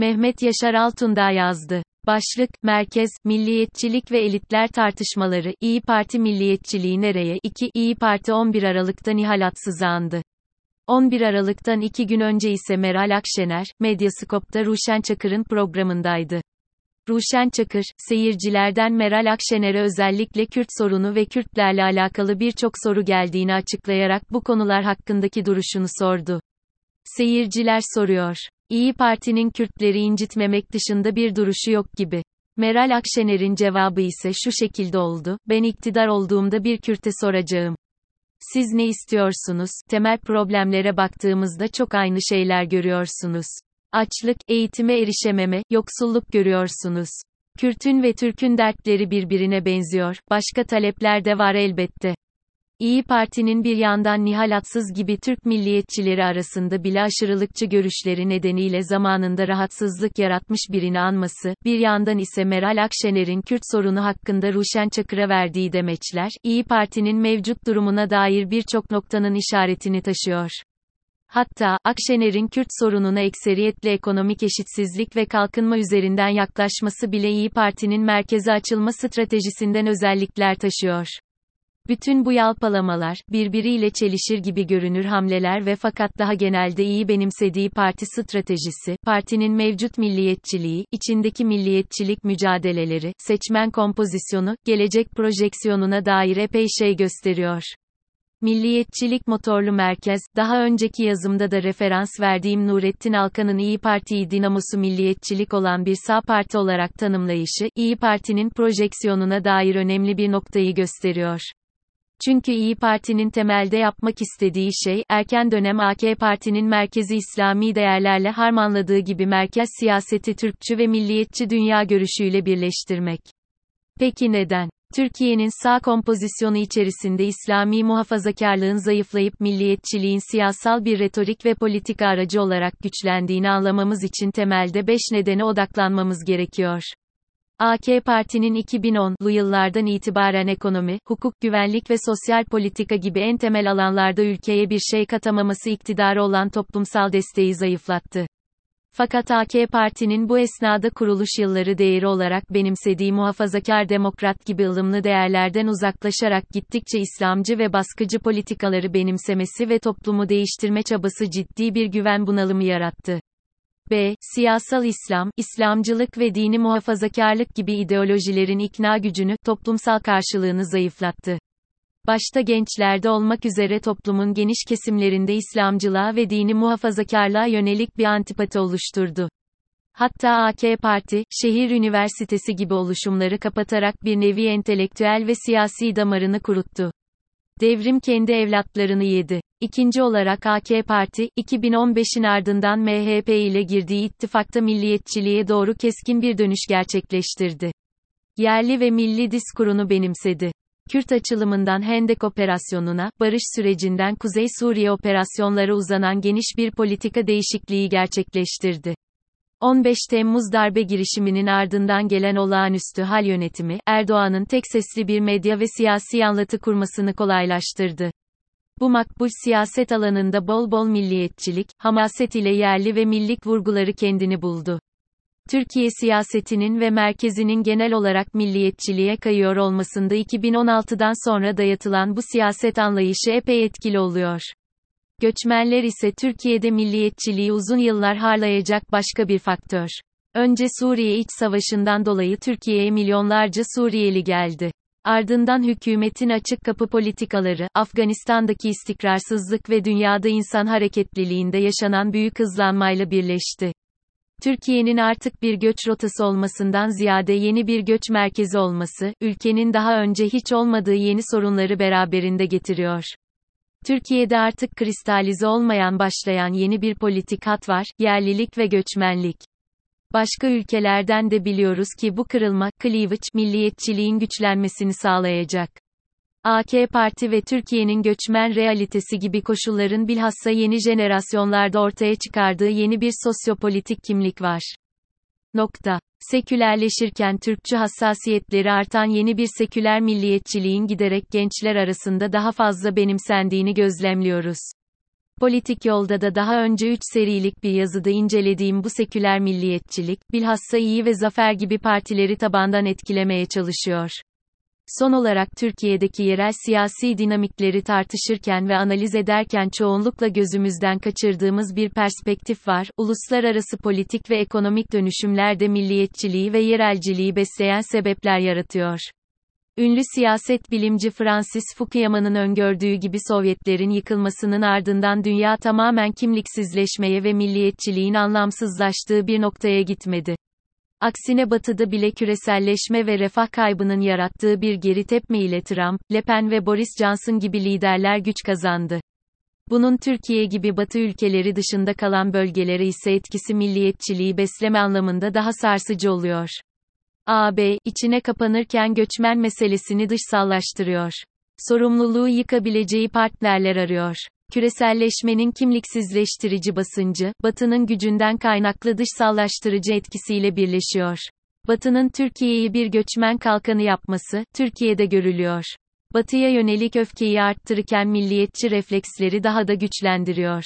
Mehmet Yaşar Altundağ yazdı. Başlık, Merkez, Milliyetçilik ve Elitler Tartışmaları, İyi Parti Milliyetçiliği nereye? 2. İyi Parti 11 Aralık'ta nihalatsız andı. 11 Aralık'tan iki gün önce ise Meral Akşener, Medyaskop'ta Ruşen Çakır'ın programındaydı. Ruşen Çakır, seyircilerden Meral Akşener'e özellikle Kürt sorunu ve Kürtlerle alakalı birçok soru geldiğini açıklayarak bu konular hakkındaki duruşunu sordu. Seyirciler soruyor. İyi Parti'nin Kürtleri incitmemek dışında bir duruşu yok gibi. Meral Akşener'in cevabı ise şu şekilde oldu, ben iktidar olduğumda bir Kürt'e soracağım. Siz ne istiyorsunuz? Temel problemlere baktığımızda çok aynı şeyler görüyorsunuz. Açlık, eğitime erişememe, yoksulluk görüyorsunuz. Kürt'ün ve Türk'ün dertleri birbirine benziyor, başka talepler de var elbette. İyi Parti'nin bir yandan Nihalatsız gibi Türk milliyetçileri arasında bile aşırılıkçı görüşleri nedeniyle zamanında rahatsızlık yaratmış birini anması, bir yandan ise Meral Akşener'in Kürt sorunu hakkında Ruşen Çakır'a verdiği demeçler, İyi Parti'nin mevcut durumuna dair birçok noktanın işaretini taşıyor. Hatta, Akşener'in Kürt sorununa ekseriyetle ekonomik eşitsizlik ve kalkınma üzerinden yaklaşması bile İyi Parti'nin merkeze açılma stratejisinden özellikler taşıyor. Bütün bu yalpalamalar, birbiriyle çelişir gibi görünür hamleler ve fakat daha genelde iyi benimsediği parti stratejisi, partinin mevcut milliyetçiliği, içindeki milliyetçilik mücadeleleri, seçmen kompozisyonu, gelecek projeksiyonuna dair epey şey gösteriyor. Milliyetçilik motorlu merkez, daha önceki yazımda da referans verdiğim Nurettin Alkan'ın İyi Parti'yi dinamosu milliyetçilik olan bir sağ parti olarak tanımlayışı, İyi Parti'nin projeksiyonuna dair önemli bir noktayı gösteriyor. Çünkü İyi Parti'nin temelde yapmak istediği şey, erken dönem AK Parti'nin merkezi İslami değerlerle harmanladığı gibi merkez siyaseti Türkçü ve milliyetçi dünya görüşüyle birleştirmek. Peki neden? Türkiye'nin sağ kompozisyonu içerisinde İslami muhafazakarlığın zayıflayıp milliyetçiliğin siyasal bir retorik ve politika aracı olarak güçlendiğini anlamamız için temelde 5 nedene odaklanmamız gerekiyor. AK Parti'nin 2010'lu yıllardan itibaren ekonomi, hukuk güvenlik ve sosyal politika gibi en temel alanlarda ülkeye bir şey katamaması iktidarı olan toplumsal desteği zayıflattı. Fakat AK Parti'nin bu esnada kuruluş yılları değeri olarak benimsediği muhafazakar demokrat gibi ılımlı değerlerden uzaklaşarak gittikçe İslamcı ve baskıcı politikaları benimsemesi ve toplumu değiştirme çabası ciddi bir güven bunalımı yarattı. B. Siyasal İslam, İslamcılık ve dini muhafazakarlık gibi ideolojilerin ikna gücünü, toplumsal karşılığını zayıflattı. Başta gençlerde olmak üzere toplumun geniş kesimlerinde İslamcılığa ve dini muhafazakarlığa yönelik bir antipati oluşturdu. Hatta AK Parti, şehir üniversitesi gibi oluşumları kapatarak bir nevi entelektüel ve siyasi damarını kuruttu. Devrim kendi evlatlarını yedi. İkinci olarak AK Parti, 2015'in ardından MHP ile girdiği ittifakta milliyetçiliğe doğru keskin bir dönüş gerçekleştirdi. Yerli ve milli diskurunu benimsedi. Kürt açılımından Hendek operasyonuna, barış sürecinden Kuzey Suriye operasyonlara uzanan geniş bir politika değişikliği gerçekleştirdi. 15 Temmuz darbe girişiminin ardından gelen olağanüstü hal yönetimi, Erdoğan'ın tek sesli bir medya ve siyasi anlatı kurmasını kolaylaştırdı. Bu makbul siyaset alanında bol bol milliyetçilik, hamaset ile yerli ve millik vurguları kendini buldu. Türkiye siyasetinin ve merkezinin genel olarak milliyetçiliğe kayıyor olmasında 2016'dan sonra dayatılan bu siyaset anlayışı epey etkili oluyor. Göçmenler ise Türkiye'de milliyetçiliği uzun yıllar harlayacak başka bir faktör. Önce Suriye iç savaşından dolayı Türkiye'ye milyonlarca Suriyeli geldi. Ardından hükümetin açık kapı politikaları, Afganistan'daki istikrarsızlık ve dünyada insan hareketliliğinde yaşanan büyük hızlanmayla birleşti. Türkiye'nin artık bir göç rotası olmasından ziyade yeni bir göç merkezi olması, ülkenin daha önce hiç olmadığı yeni sorunları beraberinde getiriyor. Türkiye'de artık kristalize olmayan başlayan yeni bir politik hat var, yerlilik ve göçmenlik. Başka ülkelerden de biliyoruz ki bu kırılma, cleavage, milliyetçiliğin güçlenmesini sağlayacak. AK Parti ve Türkiye'nin göçmen realitesi gibi koşulların bilhassa yeni jenerasyonlarda ortaya çıkardığı yeni bir sosyopolitik kimlik var. Nokta. Sekülerleşirken Türkçü hassasiyetleri artan yeni bir seküler milliyetçiliğin giderek gençler arasında daha fazla benimsendiğini gözlemliyoruz. Politik yolda da daha önce 3 serilik bir yazıda incelediğim bu seküler milliyetçilik, bilhassa iyi ve Zafer gibi partileri tabandan etkilemeye çalışıyor. Son olarak Türkiye'deki yerel siyasi dinamikleri tartışırken ve analiz ederken çoğunlukla gözümüzden kaçırdığımız bir perspektif var. Uluslararası politik ve ekonomik dönüşümlerde milliyetçiliği ve yerelciliği besleyen sebepler yaratıyor. Ünlü siyaset bilimci Francis Fukuyama'nın öngördüğü gibi Sovyetlerin yıkılmasının ardından dünya tamamen kimliksizleşmeye ve milliyetçiliğin anlamsızlaştığı bir noktaya gitmedi. Aksine batıda bile küreselleşme ve refah kaybının yarattığı bir geri tepme ile Trump, Le Pen ve Boris Johnson gibi liderler güç kazandı. Bunun Türkiye gibi batı ülkeleri dışında kalan bölgelere ise etkisi milliyetçiliği besleme anlamında daha sarsıcı oluyor. AB, içine kapanırken göçmen meselesini dışsallaştırıyor. Sorumluluğu yıkabileceği partnerler arıyor. Küreselleşmenin kimliksizleştirici basıncı, Batı'nın gücünden kaynaklı dışsallaştırıcı etkisiyle birleşiyor. Batı'nın Türkiye'yi bir göçmen kalkanı yapması, Türkiye'de görülüyor. Batı'ya yönelik öfkeyi arttırırken milliyetçi refleksleri daha da güçlendiriyor.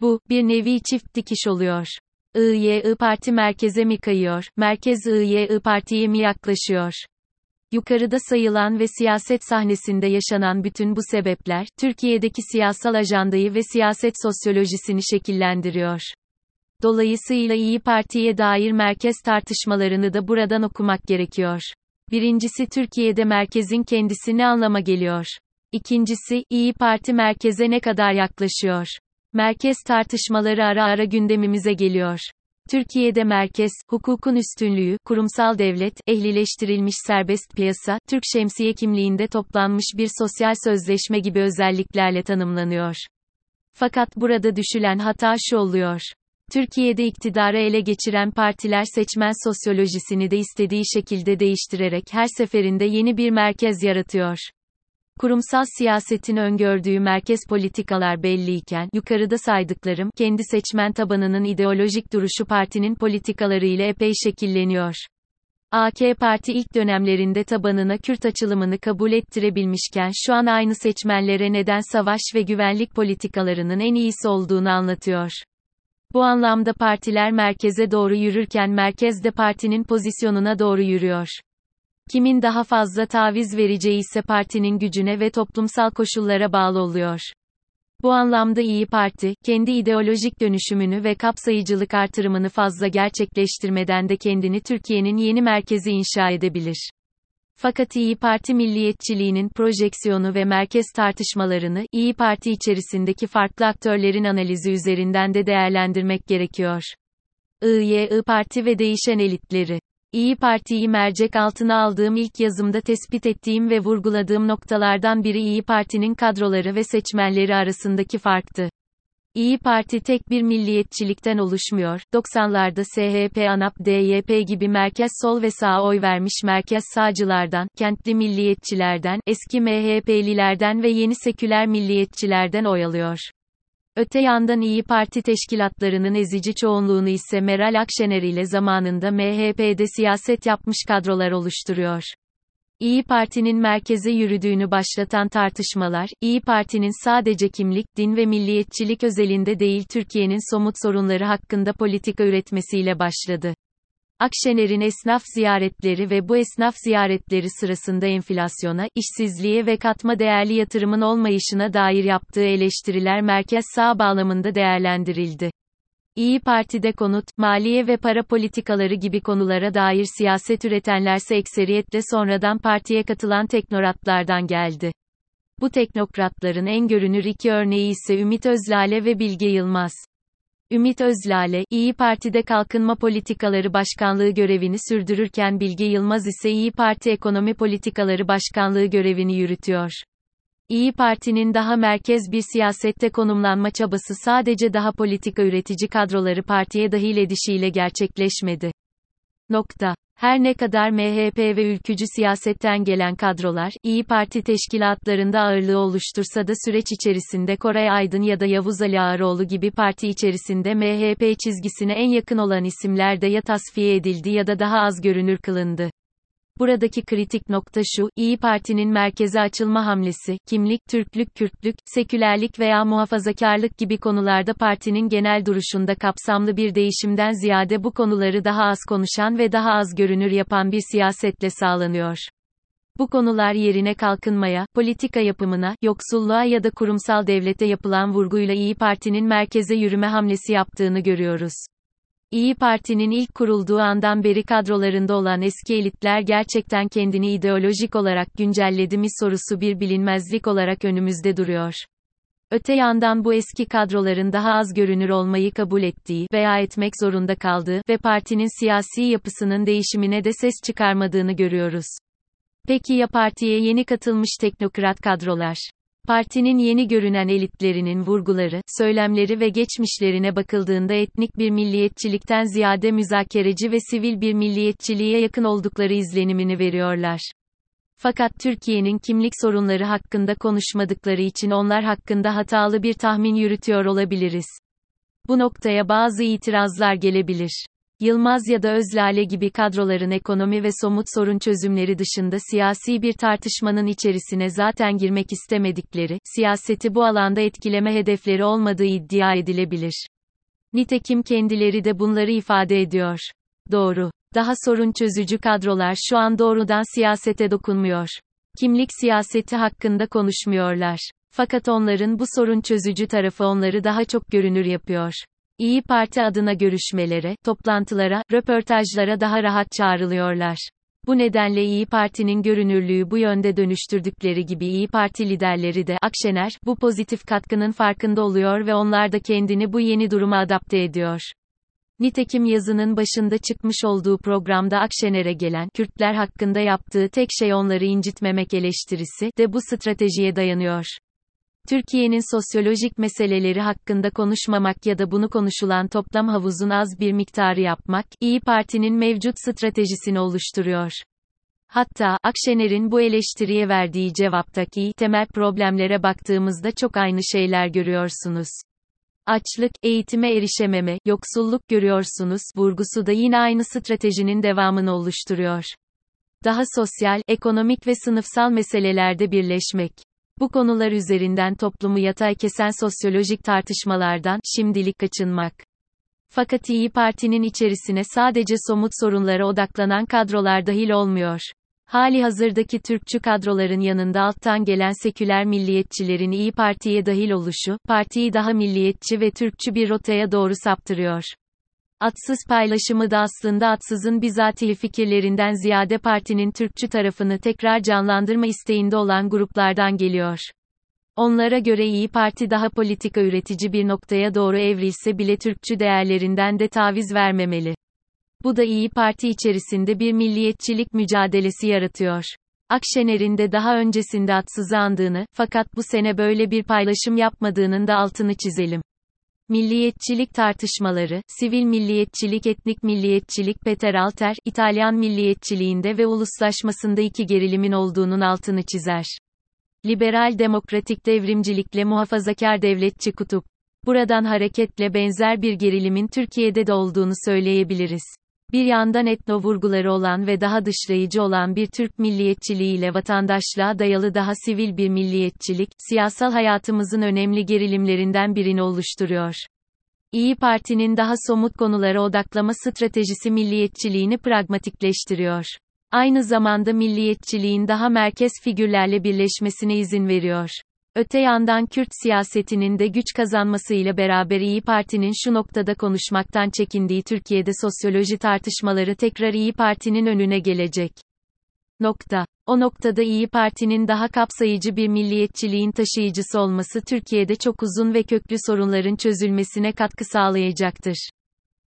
Bu, bir nevi çift dikiş oluyor. İYİ parti merkeze mi kayıyor, merkez İYİ partiye mi yaklaşıyor? Yukarıda sayılan ve siyaset sahnesinde yaşanan bütün bu sebepler, Türkiye'deki siyasal ajandayı ve siyaset sosyolojisini şekillendiriyor. Dolayısıyla İyi Parti'ye dair merkez tartışmalarını da buradan okumak gerekiyor. Birincisi Türkiye'de merkezin kendisi ne anlama geliyor? İkincisi, İyi Parti merkeze ne kadar yaklaşıyor? Merkez tartışmaları ara ara gündemimize geliyor. Türkiye'de merkez, hukukun üstünlüğü, kurumsal devlet, ehlileştirilmiş serbest piyasa, Türk şemsiye kimliğinde toplanmış bir sosyal sözleşme gibi özelliklerle tanımlanıyor. Fakat burada düşülen hata şu oluyor. Türkiye'de iktidarı ele geçiren partiler seçmen sosyolojisini de istediği şekilde değiştirerek her seferinde yeni bir merkez yaratıyor. Kurumsal siyasetin öngördüğü merkez politikalar belliyken, yukarıda saydıklarım, kendi seçmen tabanının ideolojik duruşu partinin politikalarıyla epey şekilleniyor. AK Parti ilk dönemlerinde tabanına Kürt açılımını kabul ettirebilmişken şu an aynı seçmenlere neden savaş ve güvenlik politikalarının en iyisi olduğunu anlatıyor. Bu anlamda partiler merkeze doğru yürürken merkez de partinin pozisyonuna doğru yürüyor. Kimin daha fazla taviz vereceği ise partinin gücüne ve toplumsal koşullara bağlı oluyor. Bu anlamda İyi Parti, kendi ideolojik dönüşümünü ve kapsayıcılık artırımını fazla gerçekleştirmeden de kendini Türkiye'nin yeni merkezi inşa edebilir. Fakat İyi Parti milliyetçiliğinin projeksiyonu ve merkez tartışmalarını, İyi Parti içerisindeki farklı aktörlerin analizi üzerinden de değerlendirmek gerekiyor. İYİ Parti ve değişen elitleri İyi Parti'yi mercek altına aldığım ilk yazımda tespit ettiğim ve vurguladığım noktalardan biri İyi Parti'nin kadroları ve seçmenleri arasındaki farktı. İyi Parti tek bir milliyetçilikten oluşmuyor. 90'larda SHP, ANAP, DYP gibi merkez sol ve sağ oy vermiş merkez sağcılardan, kentli milliyetçilerden, eski MHP'lilerden ve yeni seküler milliyetçilerden oy alıyor. Öte yandan İyi Parti teşkilatlarının ezici çoğunluğunu ise Meral Akşener ile zamanında MHP'de siyaset yapmış kadrolar oluşturuyor. İyi Parti'nin merkeze yürüdüğünü başlatan tartışmalar, İyi Parti'nin sadece kimlik, din ve milliyetçilik özelinde değil Türkiye'nin somut sorunları hakkında politika üretmesiyle başladı. Akşener'in esnaf ziyaretleri ve bu esnaf ziyaretleri sırasında enflasyona, işsizliğe ve katma değerli yatırımın olmayışına dair yaptığı eleştiriler merkez sağ bağlamında değerlendirildi. İyi Parti'de konut, maliye ve para politikaları gibi konulara dair siyaset üretenlerse ekseriyetle sonradan partiye katılan teknokratlardan geldi. Bu teknokratların en görünür iki örneği ise Ümit Özlale ve Bilge Yılmaz. Ümit Özlale, İyi Parti'de Kalkınma Politikaları Başkanlığı görevini sürdürürken Bilge Yılmaz ise İyi Parti Ekonomi Politikaları Başkanlığı görevini yürütüyor. İyi Parti'nin daha merkez bir siyasette konumlanma çabası sadece daha politika üretici kadroları partiye dahil edişiyle gerçekleşmedi. Nokta. Her ne kadar MHP ve ülkücü siyasetten gelen kadrolar, İyi Parti teşkilatlarında ağırlığı oluştursa da süreç içerisinde Koray Aydın ya da Yavuz Ali Ağaroğlu gibi parti içerisinde MHP çizgisine en yakın olan isimler de ya tasfiye edildi ya da daha az görünür kılındı. Buradaki kritik nokta şu, İyi Parti'nin merkeze açılma hamlesi, kimlik, Türklük, Kürtlük, sekülerlik veya muhafazakarlık gibi konularda partinin genel duruşunda kapsamlı bir değişimden ziyade bu konuları daha az konuşan ve daha az görünür yapan bir siyasetle sağlanıyor. Bu konular yerine kalkınmaya, politika yapımına, yoksulluğa ya da kurumsal devlete yapılan vurguyla İyi Parti'nin merkeze yürüme hamlesi yaptığını görüyoruz. İyi Parti'nin ilk kurulduğu andan beri kadrolarında olan eski elitler gerçekten kendini ideolojik olarak güncelledi mi sorusu bir bilinmezlik olarak önümüzde duruyor. Öte yandan bu eski kadroların daha az görünür olmayı kabul ettiği veya etmek zorunda kaldığı ve partinin siyasi yapısının değişimine de ses çıkarmadığını görüyoruz. Peki ya partiye yeni katılmış teknokrat kadrolar? Partinin yeni görünen elitlerinin vurguları, söylemleri ve geçmişlerine bakıldığında etnik bir milliyetçilikten ziyade müzakereci ve sivil bir milliyetçiliğe yakın oldukları izlenimini veriyorlar. Fakat Türkiye'nin kimlik sorunları hakkında konuşmadıkları için onlar hakkında hatalı bir tahmin yürütüyor olabiliriz. Bu noktaya bazı itirazlar gelebilir. Yılmaz ya da Özlale gibi kadroların ekonomi ve somut sorun çözümleri dışında siyasi bir tartışmanın içerisine zaten girmek istemedikleri, siyaseti bu alanda etkileme hedefleri olmadığı iddia edilebilir. Nitekim kendileri de bunları ifade ediyor. Doğru. Daha sorun çözücü kadrolar şu an doğrudan siyasete dokunmuyor. Kimlik siyaseti hakkında konuşmuyorlar. Fakat onların bu sorun çözücü tarafı onları daha çok görünür yapıyor. İyi Parti adına görüşmelere, toplantılara, röportajlara daha rahat çağrılıyorlar. Bu nedenle İyi Parti'nin görünürlüğü bu yönde dönüştürdükleri gibi İyi Parti liderleri de Akşener bu pozitif katkının farkında oluyor ve onlar da kendini bu yeni duruma adapte ediyor. Nitekim yazının başında çıkmış olduğu programda Akşener'e gelen Kürtler hakkında yaptığı tek şey onları incitmemek eleştirisi de bu stratejiye dayanıyor. Türkiye'nin sosyolojik meseleleri hakkında konuşmamak ya da bunu konuşulan toplam havuzun az bir miktarı yapmak, İyi Parti'nin mevcut stratejisini oluşturuyor. Hatta, Akşener'in bu eleştiriye verdiği cevaptaki temel problemlere baktığımızda çok aynı şeyler görüyorsunuz. Açlık, eğitime erişememe, yoksulluk görüyorsunuz, vurgusu da yine aynı stratejinin devamını oluşturuyor. Daha sosyal, ekonomik ve sınıfsal meselelerde birleşmek. Bu konular üzerinden toplumu yatay kesen sosyolojik tartışmalardan şimdilik kaçınmak. Fakat İyi Parti'nin içerisine sadece somut sorunlara odaklanan kadrolar dahil olmuyor. Hali hazırdaki Türkçü kadroların yanında alttan gelen seküler milliyetçilerin İyi Parti'ye dahil oluşu, partiyi daha milliyetçi ve Türkçü bir rotaya doğru saptırıyor. Atsız paylaşımı da aslında atsızın bizatihi fikirlerinden ziyade partinin Türkçü tarafını tekrar canlandırma isteğinde olan gruplardan geliyor. Onlara göre İyi Parti daha politika üretici bir noktaya doğru evrilse bile Türkçü değerlerinden de taviz vermemeli. Bu da İyi Parti içerisinde bir milliyetçilik mücadelesi yaratıyor. Akşener'in de daha öncesinde atsızı andığını, fakat bu sene böyle bir paylaşım yapmadığının da altını çizelim. Milliyetçilik tartışmaları, sivil milliyetçilik etnik milliyetçilik Peter Alter, İtalyan milliyetçiliğinde ve uluslaşmasında iki gerilimin olduğunun altını çizer. Liberal demokratik devrimcilikle muhafazakar devletçi kutup. Buradan hareketle benzer bir gerilimin Türkiye'de de olduğunu söyleyebiliriz. Bir yandan etno vurguları olan ve daha dışlayıcı olan bir Türk milliyetçiliğiyle vatandaşlığa dayalı daha sivil bir milliyetçilik, siyasal hayatımızın önemli gerilimlerinden birini oluşturuyor. İyi Parti'nin daha somut konulara odaklama stratejisi milliyetçiliğini pragmatikleştiriyor. Aynı zamanda milliyetçiliğin daha merkez figürlerle birleşmesine izin veriyor. Öte yandan Kürt siyasetinin de güç kazanmasıyla beraber İyi Parti'nin şu noktada konuşmaktan çekindiği Türkiye'de sosyoloji tartışmaları tekrar İyi Parti'nin önüne gelecek. Nokta. O noktada İyi Parti'nin daha kapsayıcı bir milliyetçiliğin taşıyıcısı olması Türkiye'de çok uzun ve köklü sorunların çözülmesine katkı sağlayacaktır.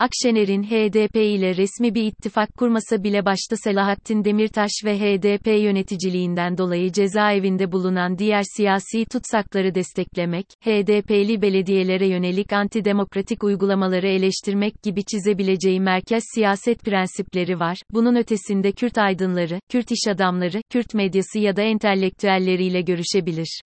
Akşener'in HDP ile resmi bir ittifak kurmasa bile başta Selahattin Demirtaş ve HDP yöneticiliğinden dolayı cezaevinde bulunan diğer siyasi tutsakları desteklemek, HDP'li belediyelere yönelik antidemokratik uygulamaları eleştirmek gibi çizebileceği merkez siyaset prensipleri var. Bunun ötesinde Kürt aydınları, Kürt iş adamları, Kürt medyası ya da entelektüelleriyle görüşebilir.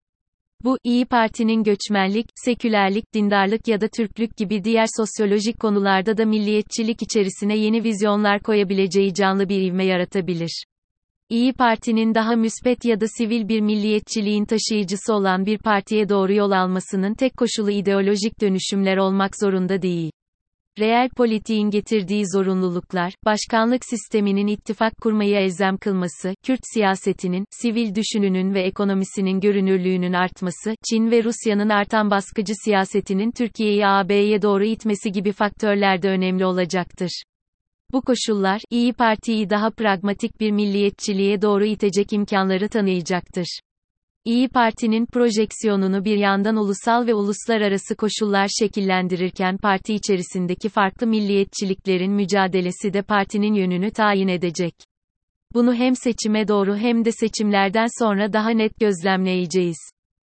Bu, İyi Parti'nin göçmenlik, sekülerlik, dindarlık ya da Türklük gibi diğer sosyolojik konularda da milliyetçilik içerisine yeni vizyonlar koyabileceği canlı bir ivme yaratabilir. İyi Parti'nin daha müspet ya da sivil bir milliyetçiliğin taşıyıcısı olan bir partiye doğru yol almasının tek koşulu ideolojik dönüşümler olmak zorunda değil. Reel politiğin getirdiği zorunluluklar, başkanlık sisteminin ittifak kurmayı elzem kılması, Kürt siyasetinin, sivil düşününün ve ekonomisinin görünürlüğünün artması, Çin ve Rusya'nın artan baskıcı siyasetinin Türkiye'yi AB'ye doğru itmesi gibi faktörler de önemli olacaktır. Bu koşullar, İyi Parti'yi daha pragmatik bir milliyetçiliğe doğru itecek imkanları tanıyacaktır. İyi Parti'nin projeksiyonunu bir yandan ulusal ve uluslararası koşullar şekillendirirken parti içerisindeki farklı milliyetçiliklerin mücadelesi de partinin yönünü tayin edecek. Bunu hem seçime doğru hem de seçimlerden sonra daha net gözlemleyeceğiz.